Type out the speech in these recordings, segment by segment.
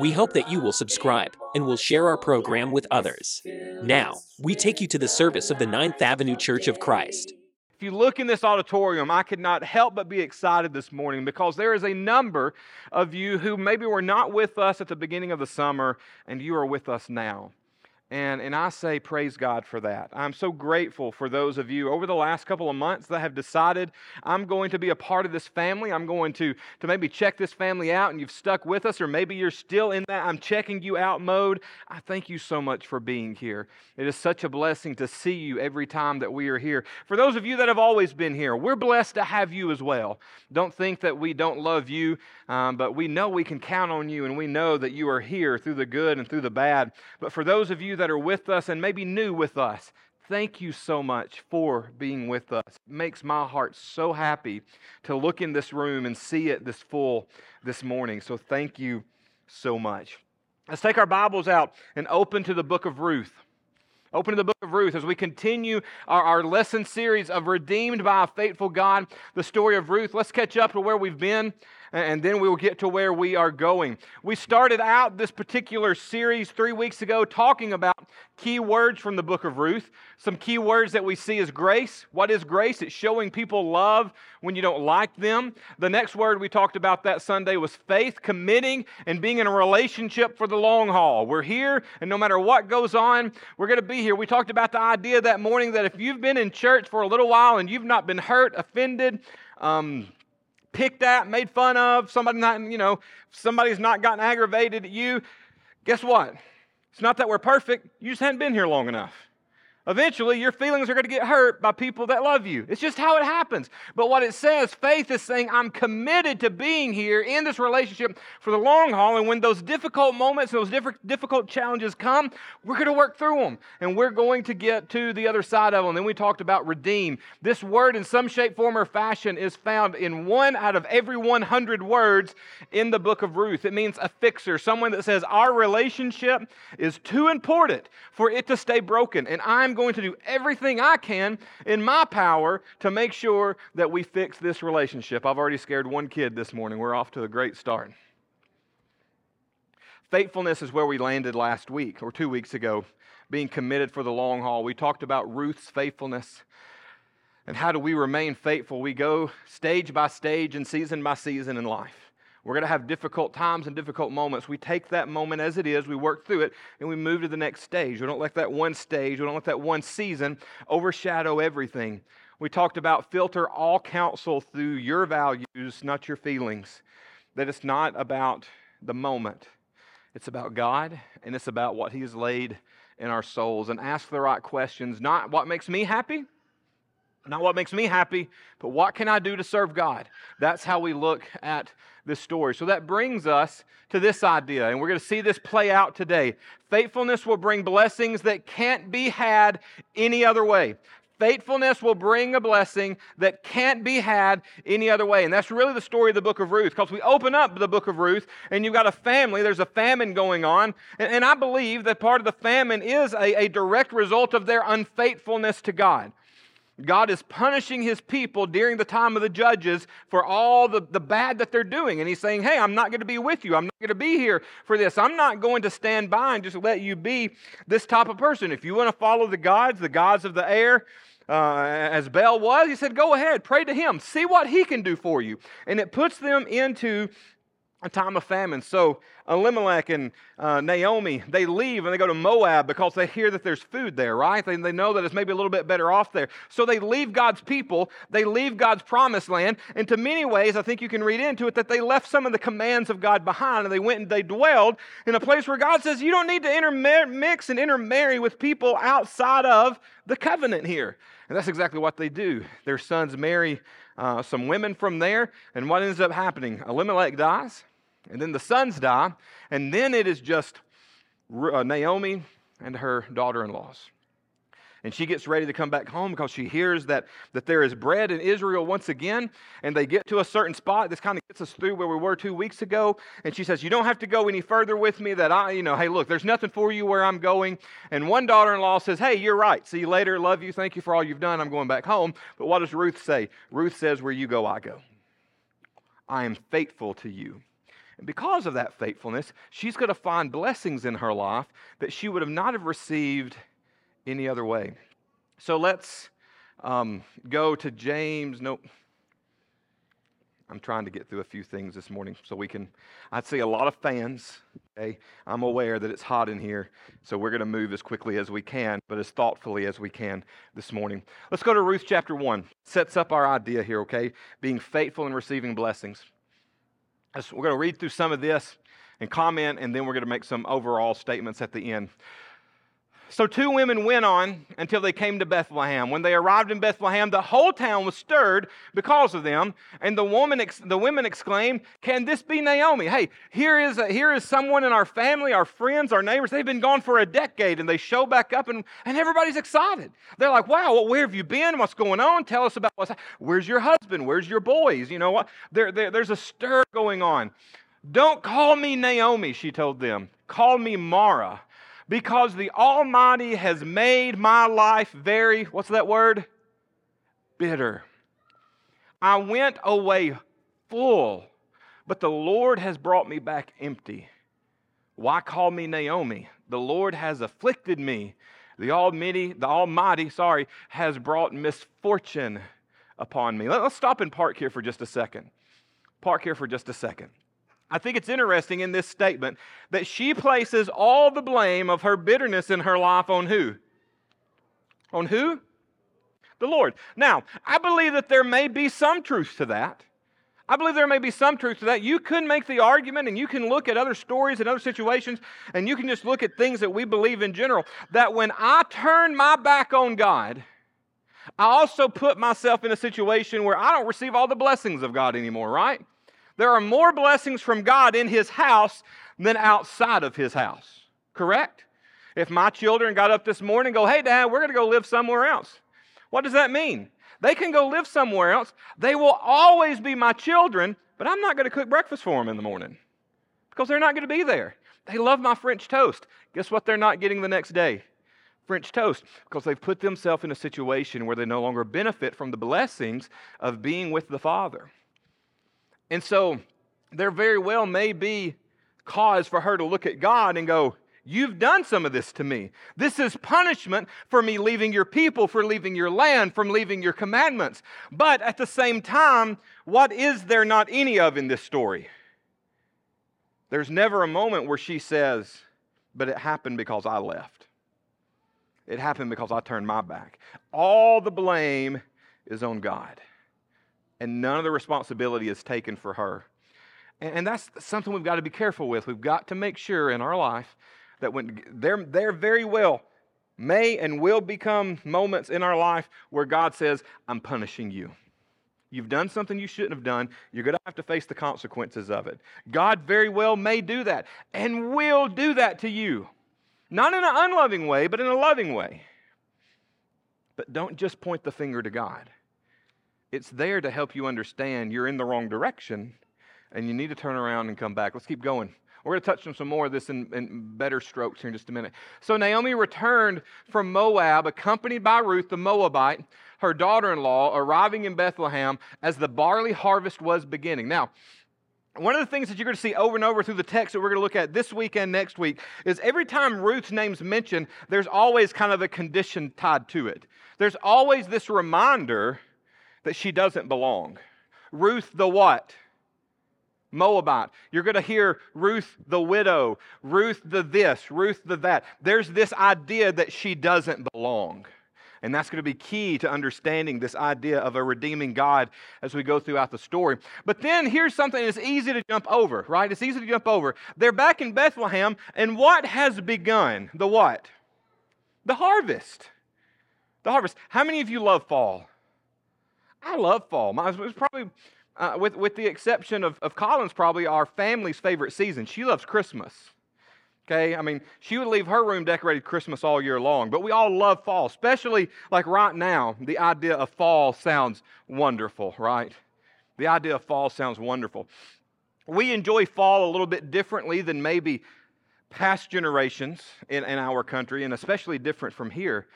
We hope that you will subscribe and will share our program with others. Now, we take you to the service of the Ninth Avenue Church of Christ. If you look in this auditorium, I could not help but be excited this morning because there is a number of you who maybe were not with us at the beginning of the summer and you are with us now. And, and I say, praise God for that. I'm so grateful for those of you over the last couple of months that have decided I'm going to be a part of this family. I'm going to, to maybe check this family out, and you've stuck with us, or maybe you're still in that I'm checking you out mode. I thank you so much for being here. It is such a blessing to see you every time that we are here. For those of you that have always been here, we're blessed to have you as well. Don't think that we don't love you, um, but we know we can count on you, and we know that you are here through the good and through the bad. But for those of you that are with us and maybe new with us, thank you so much for being with us. It makes my heart so happy to look in this room and see it this full this morning. So thank you so much. Let's take our Bibles out and open to the book of Ruth. Open to the book of Ruth as we continue our, our lesson series of Redeemed by a Faithful God, the story of Ruth. Let's catch up to where we've been and then we will get to where we are going. We started out this particular series three weeks ago talking about key words from the book of Ruth. Some key words that we see is grace. What is grace? It's showing people love when you don't like them. The next word we talked about that Sunday was faith, committing and being in a relationship for the long haul. We're here, and no matter what goes on, we're going to be here. We talked about the idea that morning that if you've been in church for a little while and you've not been hurt, offended, um, picked at, made fun of, somebody not, you know, somebody's not gotten aggravated at you, guess what? It's not that we're perfect, you just hadn't been here long enough. Eventually, your feelings are going to get hurt by people that love you. It's just how it happens. But what it says, faith is saying, I'm committed to being here in this relationship for the long haul. And when those difficult moments, those difficult challenges come, we're going to work through them. And we're going to get to the other side of them. And then we talked about redeem. This word, in some shape, form, or fashion, is found in one out of every 100 words in the book of Ruth. It means a fixer, someone that says, Our relationship is too important for it to stay broken. And I'm I'm going to do everything I can in my power to make sure that we fix this relationship. I've already scared one kid this morning. We're off to a great start. Faithfulness is where we landed last week or two weeks ago, being committed for the long haul. We talked about Ruth's faithfulness. And how do we remain faithful? We go stage by stage and season by season in life. We're going to have difficult times and difficult moments. We take that moment as it is, we work through it, and we move to the next stage. We don't let that one stage, we don't let that one season overshadow everything. We talked about filter all counsel through your values, not your feelings. That it's not about the moment, it's about God, and it's about what He has laid in our souls. And ask the right questions, not what makes me happy, not what makes me happy, but what can I do to serve God? That's how we look at this story. So that brings us to this idea, and we're going to see this play out today. Faithfulness will bring blessings that can't be had any other way. Faithfulness will bring a blessing that can't be had any other way. And that's really the story of the book of Ruth. Because we open up the book of Ruth, and you've got a family, there's a famine going on. And, and I believe that part of the famine is a, a direct result of their unfaithfulness to God. God is punishing his people during the time of the judges for all the, the bad that they're doing. And he's saying, Hey, I'm not going to be with you. I'm not going to be here for this. I'm not going to stand by and just let you be this type of person. If you want to follow the gods, the gods of the air, uh, as Baal was, he said, Go ahead, pray to him, see what he can do for you. And it puts them into a time of famine. So Elimelech and uh, Naomi, they leave and they go to Moab because they hear that there's food there, right? They, they know that it's maybe a little bit better off there. So they leave God's people, they leave God's promised land. And to many ways, I think you can read into it that they left some of the commands of God behind and they went and they dwelled in a place where God says, you don't need to intermix and intermarry with people outside of the covenant here. And that's exactly what they do. Their sons marry uh, some women from there. And what ends up happening? Elimelech dies. And then the sons die, and then it is just uh, Naomi and her daughter in laws. And she gets ready to come back home because she hears that, that there is bread in Israel once again. And they get to a certain spot. This kind of gets us through where we were two weeks ago. And she says, You don't have to go any further with me. That I, you know, hey, look, there's nothing for you where I'm going. And one daughter in law says, Hey, you're right. See you later. Love you. Thank you for all you've done. I'm going back home. But what does Ruth say? Ruth says, Where you go, I go. I am faithful to you. And because of that faithfulness, she's going to find blessings in her life that she would have not have received any other way. So let's um, go to James. Nope. I'm trying to get through a few things this morning so we can. I see a lot of fans. Okay, I'm aware that it's hot in here, so we're going to move as quickly as we can, but as thoughtfully as we can this morning. Let's go to Ruth chapter one. Sets up our idea here. Okay, being faithful and receiving blessings. We're going to read through some of this and comment, and then we're going to make some overall statements at the end. So two women went on until they came to Bethlehem. When they arrived in Bethlehem, the whole town was stirred because of them. And the, woman, the women exclaimed, Can this be Naomi? Hey, here is, a, here is someone in our family, our friends, our neighbors. They've been gone for a decade and they show back up and, and everybody's excited. They're like, Wow, well, where have you been? What's going on? Tell us about what's Where's your husband? Where's your boys? You know what? There, there, there's a stir going on. Don't call me Naomi, she told them. Call me Mara because the Almighty has made my life very, what's that word? Bitter. I went away full, but the Lord has brought me back empty. Why call me Naomi? The Lord has afflicted me. The Almighty, the Almighty, sorry, has brought misfortune upon me. Let's stop and park here for just a second. Park here for just a second. I think it's interesting in this statement that she places all the blame of her bitterness in her life on who? On who? The Lord. Now, I believe that there may be some truth to that. I believe there may be some truth to that. You can make the argument and you can look at other stories and other situations and you can just look at things that we believe in general that when I turn my back on God, I also put myself in a situation where I don't receive all the blessings of God anymore, right? There are more blessings from God in His house than outside of His house. Correct? If my children got up this morning and go, hey, Dad, we're going to go live somewhere else. What does that mean? They can go live somewhere else. They will always be my children, but I'm not going to cook breakfast for them in the morning because they're not going to be there. They love my French toast. Guess what they're not getting the next day? French toast because they've put themselves in a situation where they no longer benefit from the blessings of being with the Father. And so there very well may be cause for her to look at God and go, You've done some of this to me. This is punishment for me leaving your people, for leaving your land, from leaving your commandments. But at the same time, what is there not any of in this story? There's never a moment where she says, But it happened because I left. It happened because I turned my back. All the blame is on God and none of the responsibility is taken for her. And, that's something we've got to be careful with. We've got to make sure in our life that when there, there very well may and will become moments in our life where God says, I'm punishing you. You've done something you shouldn't have done. You're going to have to face the consequences of it. God very well may do that and will do that to you. Not in an unloving way, but in a loving way. But don't just point the finger to God. It's there to help you understand you're in the wrong direction and you need to turn around and come back. Let's keep going. We're going to touch on some more of this in, in, better strokes here in just a minute. So Naomi returned from Moab, accompanied by Ruth the Moabite, her daughter in law, arriving in Bethlehem as the barley harvest was beginning. Now, one of the things that you're going to see over and over through the text that we're going to look at this week and next week is every time Ruth's name's mentioned, there's always kind of a condition tied to it. There's always this reminder that she doesn't belong. Ruth the what? Moabite. You're going to hear Ruth the widow, Ruth the this, Ruth the that. There's this idea that she doesn't belong. And that's going to be key to understanding this idea of a redeeming God as we go throughout the story. But then here's something that's easy to jump over, right? It's easy to jump over. They're back in Bethlehem, and what has begun? The what? The harvest. The harvest. How many of you love fall? I love fall. My, it's probably, uh, with, with the exception of, of Collins, probably our family's favorite season. She loves Christmas. Okay, I mean, she would leave her room decorated Christmas all year long, but we all love fall, especially like right now. The idea of fall sounds wonderful, right? The idea of fall sounds wonderful. We enjoy fall a little bit differently than maybe past generations in, in our country, and especially different from here.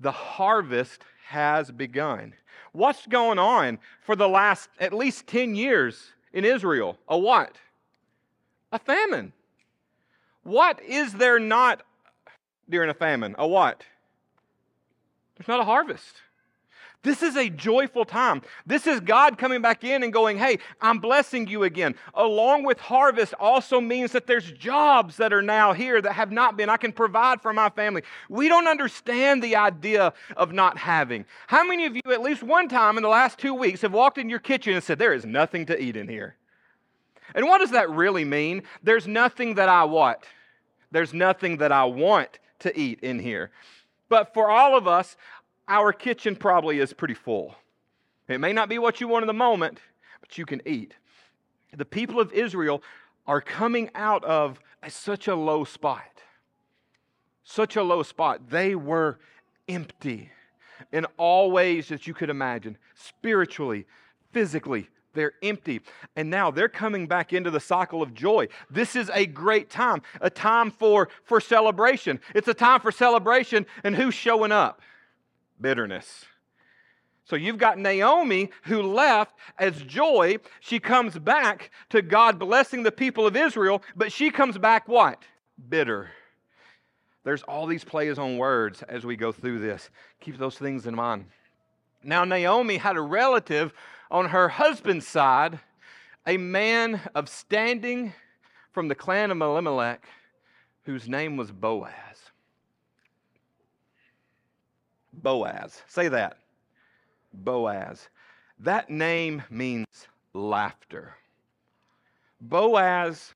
The harvest has begun. What's going on for the last at least 10 years in Israel? A what? A famine. What is there not during a famine? A what? There's not a harvest. This is a joyful time. This is God coming back in and going, Hey, I'm blessing you again. Along with harvest also means that there's jobs that are now here that have not been. I can provide for my family. We don't understand the idea of not having. How many of you, at least one time in the last two weeks, have walked in your kitchen and said, There is nothing to eat in here? And what does that really mean? There's nothing that I what? There's nothing that I want to eat in here. But for all of us, our kitchen probably is pretty full. It may not be what you want in the moment, but you can eat. The people of Israel are coming out of such a low spot. Such a low spot. They were empty in all ways that you could imagine spiritually, physically, they're empty. And now they're coming back into the cycle of joy. This is a great time, a time for, for celebration. It's a time for celebration, and who's showing up? Bitterness. So you've got Naomi who left as joy. She comes back to God blessing the people of Israel, but she comes back what? Bitter. There's all these plays on words as we go through this. Keep those things in mind. Now, Naomi had a relative on her husband's side, a man of standing from the clan of Elimelech, whose name was Boaz. Boaz. Say that. Boaz. That name means laughter. Boaz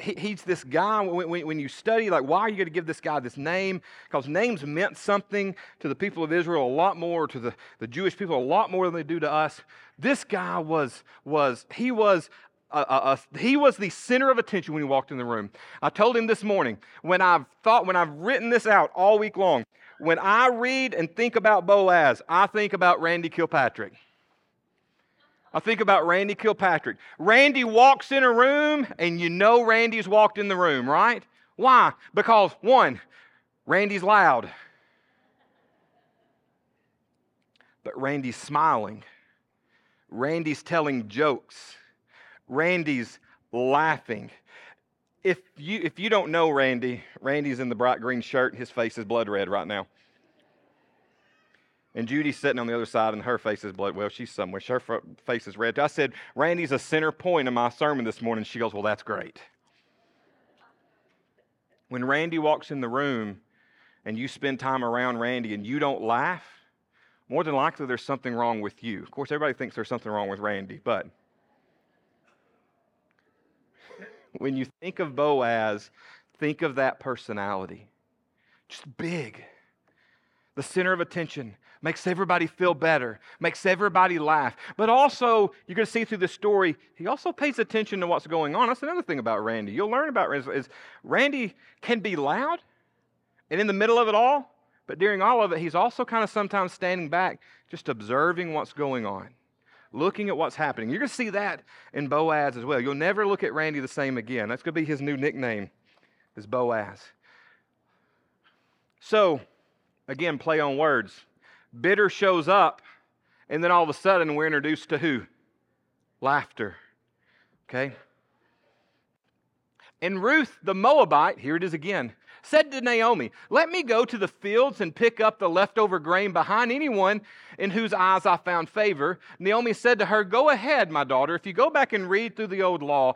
he, he's this guy, when, when, you study, like, why are you going to give this guy this name? Because names meant something to the people of Israel a lot more, to the, the Jewish people a lot more than they do to us. This guy was, was he was a, a, a, he was the center of attention when he walked in the room. I told him this morning when I've thought, when I've written this out all week long, when I read and think about Boaz, I think about Randy Kilpatrick. I think about Randy Kilpatrick. Randy walks in a room, and you know Randy's walked in the room, right? Why? Because, one, Randy's loud, but Randy's smiling. Randy's telling jokes. Randy's laughing. If you, if you don't know Randy, Randy's in the bright green shirt. and His face is blood red right now. And Judy's sitting on the other side, and her face is blood. Well, she's somewhere. Her face is red. I said, Randy's a center point in my sermon this morning. She goes, Well, that's great. When Randy walks in the room and you spend time around Randy and you don't laugh, more than likely there's something wrong with you. Of course, everybody thinks there's something wrong with Randy, but when you think of Boaz, think of that personality. Just big, the center of attention, makes everybody feel better, makes everybody laugh. But also, you're going to see through the story, he also pays attention to what's going on. That's another thing about Randy. You'll learn about is, is Randy can be loud and in the middle of it all, but during all of it, he's also kind of sometimes standing back, just observing what's going on, looking at what's happening. You're going to see that in Boaz as well. You'll never look at Randy the same again. That's going to be his new nickname, is Boaz. So, again, play on words. Bitter shows up, and then all of a sudden we're introduced to who? Laughter. Okay? And Ruth the Moabite, here it is again, said to Naomi, Let me go to the fields and pick up the leftover grain behind anyone in whose eyes I found favor. Naomi said to her, Go ahead, my daughter. If you go back and read through the old law,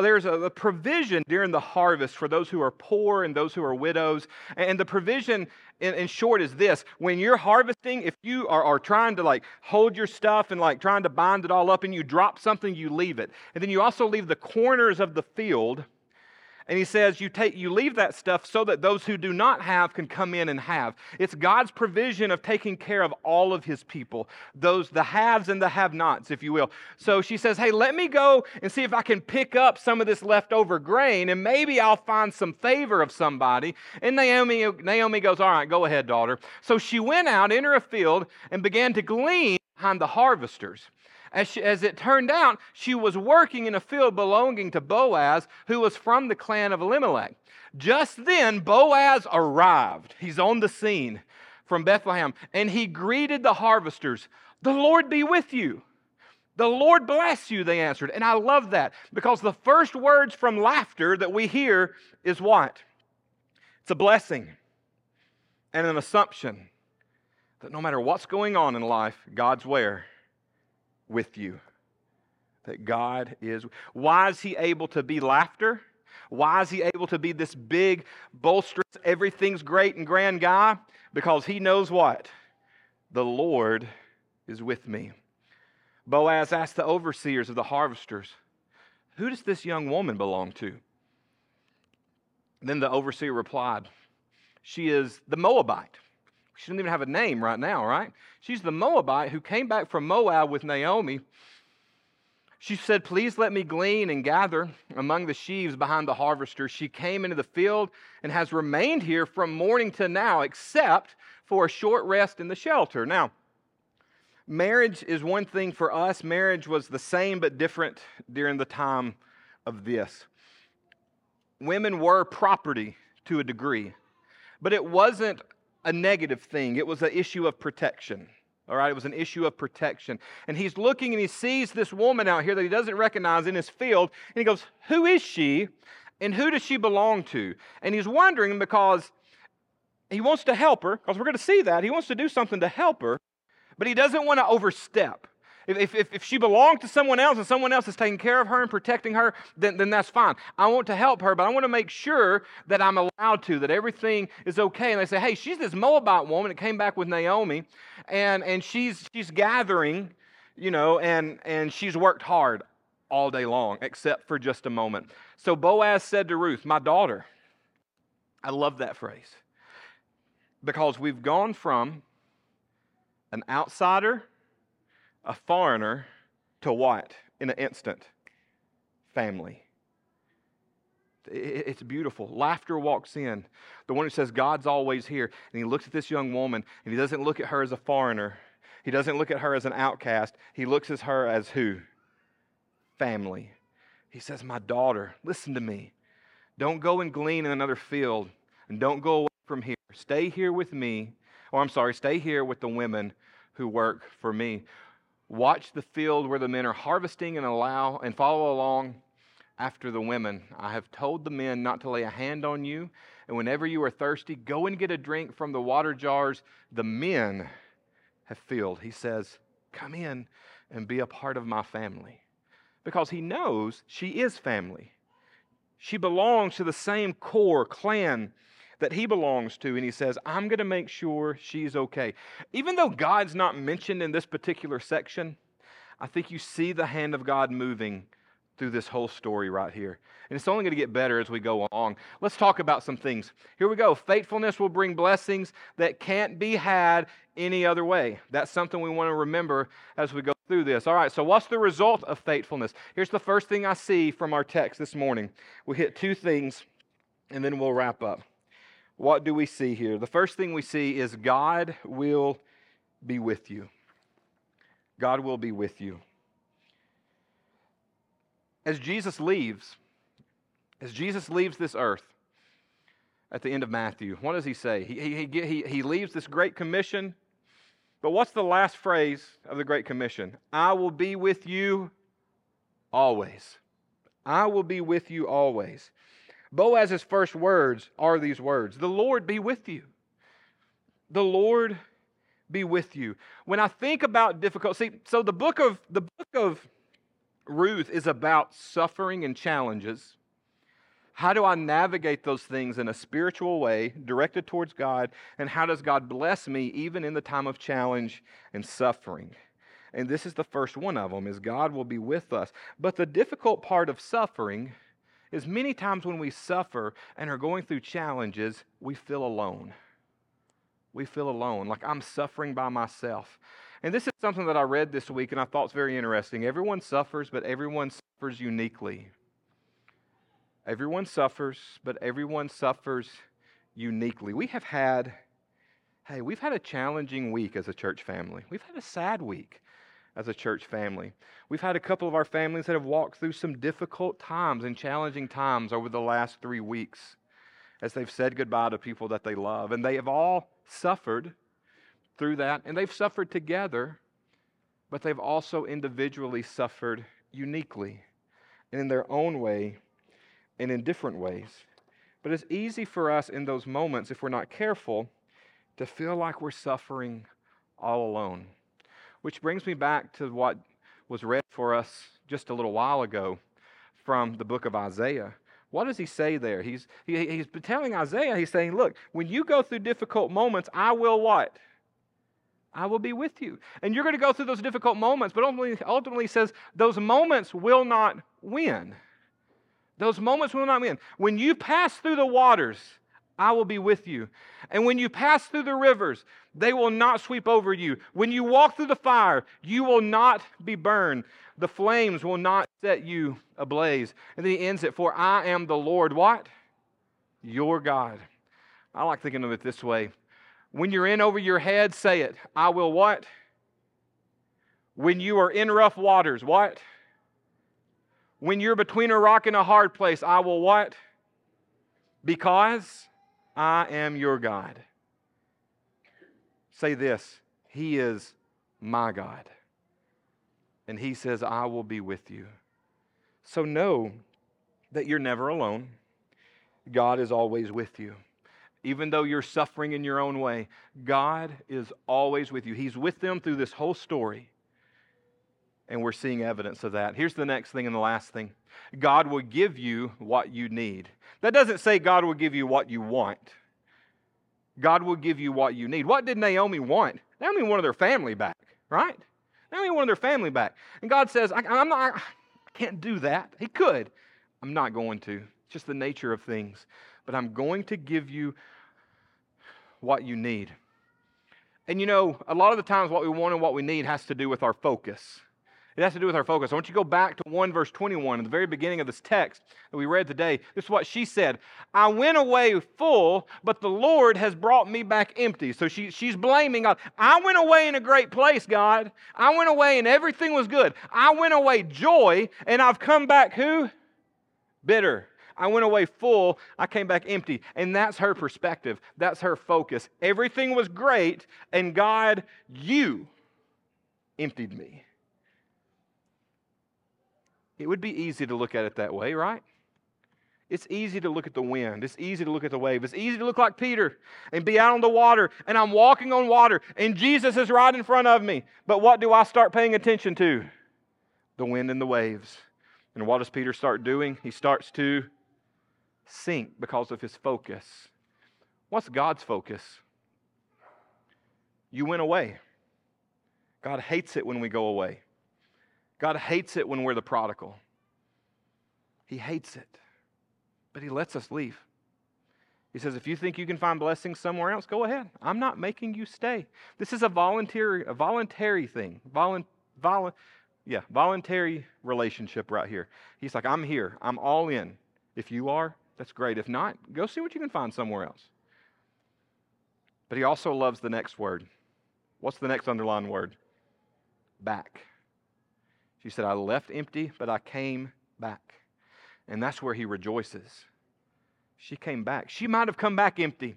there's a provision during the harvest for those who are poor and those who are widows. And the provision, in, short, is this when you're harvesting, if you are, are trying to like hold your stuff and like trying to bind it all up and you drop something, you leave it. And then you also leave the corners of the field And he says, you, take, you leave that stuff so that those who do not have can come in and have. It's God's provision of taking care of all of his people, those, the haves and the have nots, if you will. So she says, Hey, let me go and see if I can pick up some of this leftover grain and maybe I'll find some favor of somebody. And Naomi, Naomi goes, All right, go ahead, daughter. So she went out into a field and began to glean behind the harvesters. As, she, as, it turned out, she was working in a field belonging to Boaz, who was from the clan of Elimelech. Just then, Boaz arrived. He's on the scene from Bethlehem, and he greeted the harvesters. The Lord be with you. The Lord bless you, they answered. And I love that because the first words from laughter that we hear is what? It's a blessing and an assumption that no matter what's going on in life, God's where? With you. That God is. Why is He able to be laughter? Why is He able to be this big, bolsterous, everything's great and grand guy? Because He knows what? The Lord is with me. Boaz asked the overseers of the harvesters, Who does this young woman belong to? Then the overseer replied, She is the Moabite she doesn't even have a name right now, right? She's the Moabite who came back from Moab with Naomi. She said, Please let me glean and gather among the sheaves behind the harvesters. She came into the field and has remained here from morning to now, except for a short rest in the shelter. Now, marriage is one thing for us. Marriage was the same but different during the time of this. Women were property to a degree, but it wasn't a negative thing, it was an issue of protection. All right, it was an issue of protection. And he's looking and he sees this woman out here that he doesn't recognize in his field. And he goes, Who is she? And who does she belong to? And he's wondering because he wants to help her, because we're going to see that. He wants to do something to help her, but he doesn't want to overstep. If, if, if she belonged to someone else and someone else is taking care of her and protecting her, then, then that's fine. I want to help her, but I want to make sure that I'm allowed to, that everything is okay. And they say, hey, she's this Moabite woman that came back with Naomi, and, and she's, she's gathering, you know, and, and she's worked hard all day long, except for just a moment. So Boaz said to Ruth, My daughter, I love that phrase because we've gone from an outsider a foreigner to what in an instant? Family. It's beautiful. Laughter walks in. The one who says, God's always here. And he looks at this young woman and he doesn't look at her as a foreigner. He doesn't look at her as an outcast. He looks at her as who? Family. He says, My daughter, listen to me. Don't go and glean in another field and don't go away from here. Stay here with me. Or I'm sorry, stay here with the women who work for me. Watch the field where the men are harvesting and allow and follow along after the women. I have told the men not to lay a hand on you, and whenever you are thirsty, go and get a drink from the water jars the men have filled. He says, Come in and be a part of my family. Because he knows she is family. She belongs to the same core clan that he belongs to, and he says, I'm going to make sure she's okay. Even though God's not mentioned in this particular section, I think you see the hand of God moving through this whole story right here. And it's only going to get better as we go along. Let's talk about some things. Here we go. Faithfulness will bring blessings that can't be had any other way. That's something we want to remember as we go through this. All right, so what's the result of faithfulness? Here's the first thing I see from our text this morning. We hit two things, and then we'll wrap up what do we see here? The first thing we see is God will be with you. God will be with you. As Jesus leaves, as Jesus leaves this earth at the end of Matthew, what does he say? He, he, he, he leaves this great commission, but what's the last phrase of the Great Commission? I will be with you always. I will be with you always. Boaz's first words are these words The Lord be with you. The Lord be with you. When I think about difficulty, see, so the book of the book of Ruth is about suffering and challenges. How do I navigate those things in a spiritual way, directed towards God? And how does God bless me even in the time of challenge and suffering? And this is the first one of them is God will be with us. But the difficult part of suffering is many times when we suffer and are going through challenges, we feel alone. We feel alone, like I'm suffering by myself. And this is something that I read this week and I thought was very interesting. Everyone suffers, but everyone suffers uniquely. Everyone suffers, but everyone suffers uniquely. We have had, hey, we've had a challenging week as a church family. We've had a sad week as a church family. We've had a couple of our families that have walked through some difficult times and challenging times over the last three weeks as they've said goodbye to people that they love. And they have all suffered through that, and they've suffered together, but they've also individually suffered uniquely and in their own way and in different ways. But it's easy for us in those moments, if we're not careful, to feel like we're suffering all alone. Which brings me back to what was read for us just a little while ago from the book of Isaiah. What does he say there? He's, he, he's telling Isaiah, he's saying, Look, when you go through difficult moments, I will what? I will be with you. And you're going to go through those difficult moments, but ultimately, ultimately says those moments will not win. Those moments will not win. When you pass through the waters, I will be with you. And when you pass through the rivers, they will not sweep over you. When you walk through the fire, you will not be burned. The flames will not set you ablaze. And then he ends it, For I am the Lord, what? Your God. I like thinking of it this way. When you're in over your head, say it. I will what? When you are in rough waters, what? When you're between a rock and a hard place, I will what? Because I am your God. Say this He is my God. And He says, I will be with you. So know that you're never alone. God is always with you. Even though you're suffering in your own way, God is always with you. He's with them through this whole story. And we're seeing evidence of that. Here's the next thing and the last thing God will give you what you need. That doesn't say God will give you what you want. God will give you what you need. What did Naomi want? Naomi wanted their family back, right? Naomi wanted their family back. And God says, I, am not, I can't do that. He could. I'm not going to. It's just the nature of things. But I'm going to give you what you need. And you know, a lot of the times what we want and what we need has to do with our focus. It has to do with our focus. I want you to go back to 1 verse 21 in the very beginning of this text that we read today. This is what she said I went away full, but the Lord has brought me back empty. So she, she's blaming God. I went away in a great place, God. I went away and everything was good. I went away joy, and I've come back who? Bitter. I went away full, I came back empty. And that's her perspective. That's her focus. Everything was great, and God, you emptied me. It would be easy to look at it that way, right? It's easy to look at the wind. It's easy to look at the wave. It's easy to look like Peter and be out on the water, and I'm walking on water, and Jesus is right in front of me. But what do I start paying attention to? The wind and the waves. And what does Peter start doing? He starts to sink because of his focus. What's God's focus? You went away. God hates it when we go away. God hates it when we're the prodigal. He hates it. But He lets us leave. He says, if you think you can find blessings somewhere else, go ahead. I'm not making you stay. This is a voluntary, a voluntary thing. Volun, volu, yeah, voluntary relationship right here. He's like, I'm here. I'm all in. If you are, that's great. If not, go see what you can find somewhere else. But he also loves the next word. What's the next underlined word? Back. She said, I left empty, but I came back. And that's where he rejoices. She came back. She might have come back empty.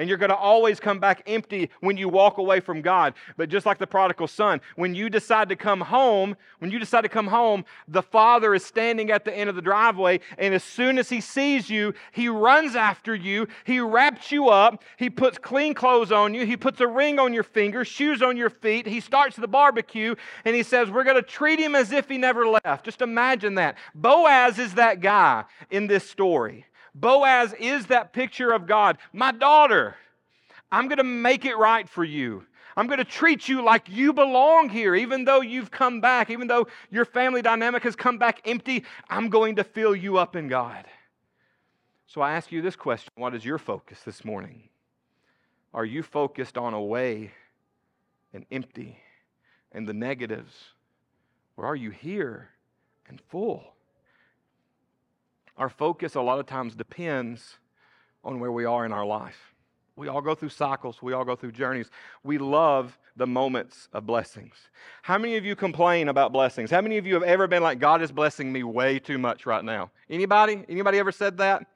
And you're going to always come back empty when you walk away from God. But just like the prodigal son, when you decide to come home, when you decide to come home, the father is standing at the end of the driveway. And as soon as he sees you, he runs after you. He wraps you up. He puts clean clothes on you. He puts a ring on your finger, shoes on your feet. He starts the barbecue and he says, We're going to treat him as if he never left. Just imagine that. Boaz is that guy in this story. Boaz is that picture of God. My daughter, I'm going to make it right for you. I'm going to treat you like you belong here, even though you've come back, even though your family dynamic has come back empty. I'm going to fill you up in God. So I ask you this question What is your focus this morning? Are you focused on away and empty and the negatives? Or are you here and full? Our focus a lot of times depends on where we are in our life. We all go through cycles, we all go through journeys. We love the moments of blessings. How many of you complain about blessings? How many of you have ever been like God is blessing me way too much right now? Anybody? Anybody ever said that?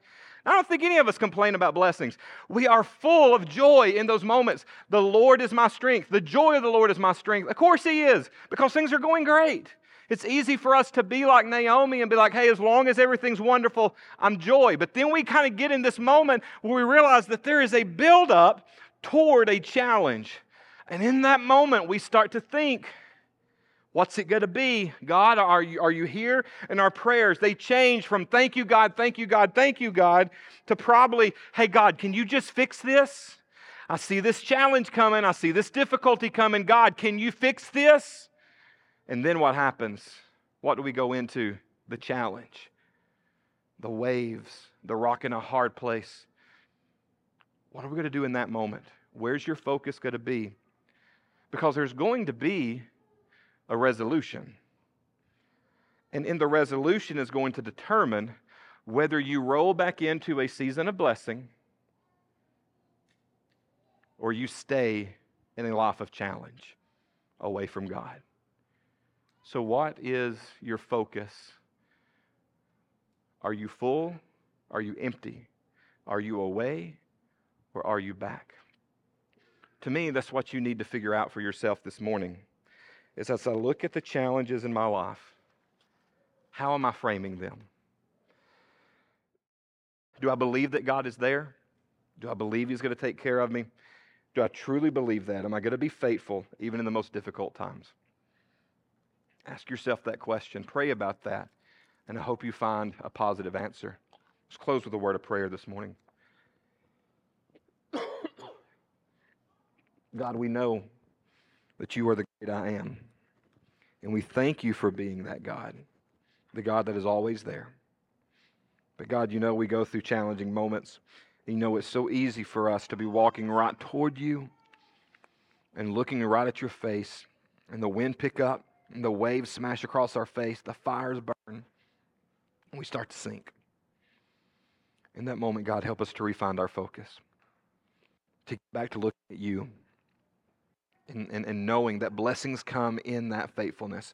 I don't think any of us complain about blessings. We are full of joy in those moments. The Lord is my strength. The joy of the Lord is my strength. Of course, He is, because things are going great. It's easy for us to be like Naomi and be like, hey, as long as everything's wonderful, I'm joy. But then we kind of get in this moment where we realize that there is a buildup toward a challenge. And in that moment, we start to think, What's it going to be? God, are you, are you here? And our prayers, they change from thank you, God, thank you, God, thank you, God, to probably, hey, God, can you just fix this? I see this challenge coming. I see this difficulty coming. God, can you fix this? And then what happens? What do we go into? The challenge, the waves, the rock in a hard place. What are we going to do in that moment? Where's your focus going to be? Because there's going to be a resolution. And in the resolution is going to determine whether you roll back into a season of blessing or you stay in a life of challenge away from God. So, what is your focus? Are you full? Are you empty? Are you away? Or are you back? To me, that's what you need to figure out for yourself this morning is as I look at the challenges in my life, how am I framing them? Do I believe that God is there? Do I believe He's going to take care of me? Do I truly believe that? Am I going to be faithful even in the most difficult times? Ask yourself that question. Pray about that. And I hope you find a positive answer. Let's close with a word of prayer this morning. God, we know that you are the great I am. And we thank you for being that God, the God that is always there. But God, you know we go through challenging moments. You know it's so easy for us to be walking right toward you and looking right at your face, and the wind pick up, the waves smash across our face, the fires burn, and we start to sink. In that moment, God, help us to refine our focus, to get back to looking at you and, and, and knowing that blessings come in that faithfulness,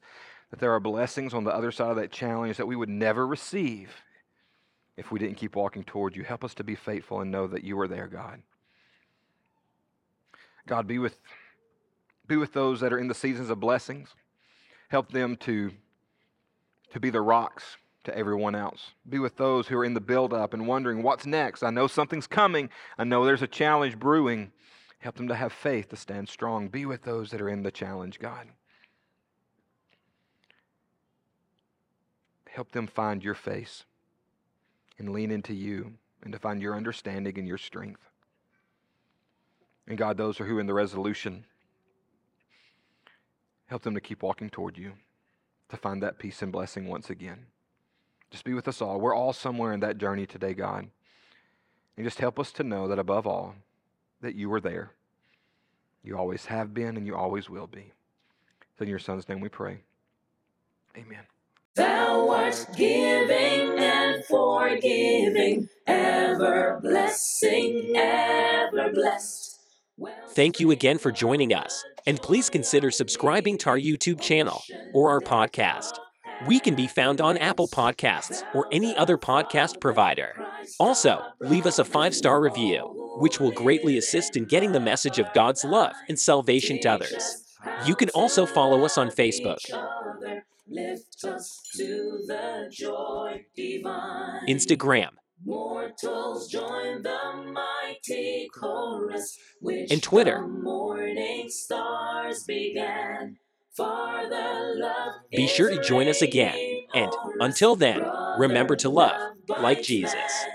that there are blessings on the other side of that challenge that we would never receive if we didn't keep walking toward you. Help us to be faithful and know that you are there, God. God, be with, be with those that are in the seasons of blessings. Help them to, to be the rocks to everyone else. Be with those who are in the buildup and wondering what's next. I know something's coming. I know there's a challenge brewing. Help them to have faith to stand strong. Be with those that are in the challenge, God. Help them find your face and lean into you and to find your understanding and your strength. And God, those who are in the resolution, help them to keep walking toward you, to find that peace and blessing once again. Just be with us all. We're all somewhere in that journey today, God. And just help us to know that above all, that you are there. You always have been and you always will be. It's in your Son's name we pray. Amen. Thou art giving and forgiving, ever blessing, ever blessed. Thank you again for joining us, and please consider subscribing to our YouTube channel or our podcast. We can be found on Apple Podcasts or any other podcast provider. Also, leave us a five star review, which will greatly assist in getting the message of God's love and salvation to others. You can also follow us on Facebook. Instagram. Mortals join the mighty chorus, which and Twitter. morning stars began. Be sure to join us again, and until then, remember to love like Jesus.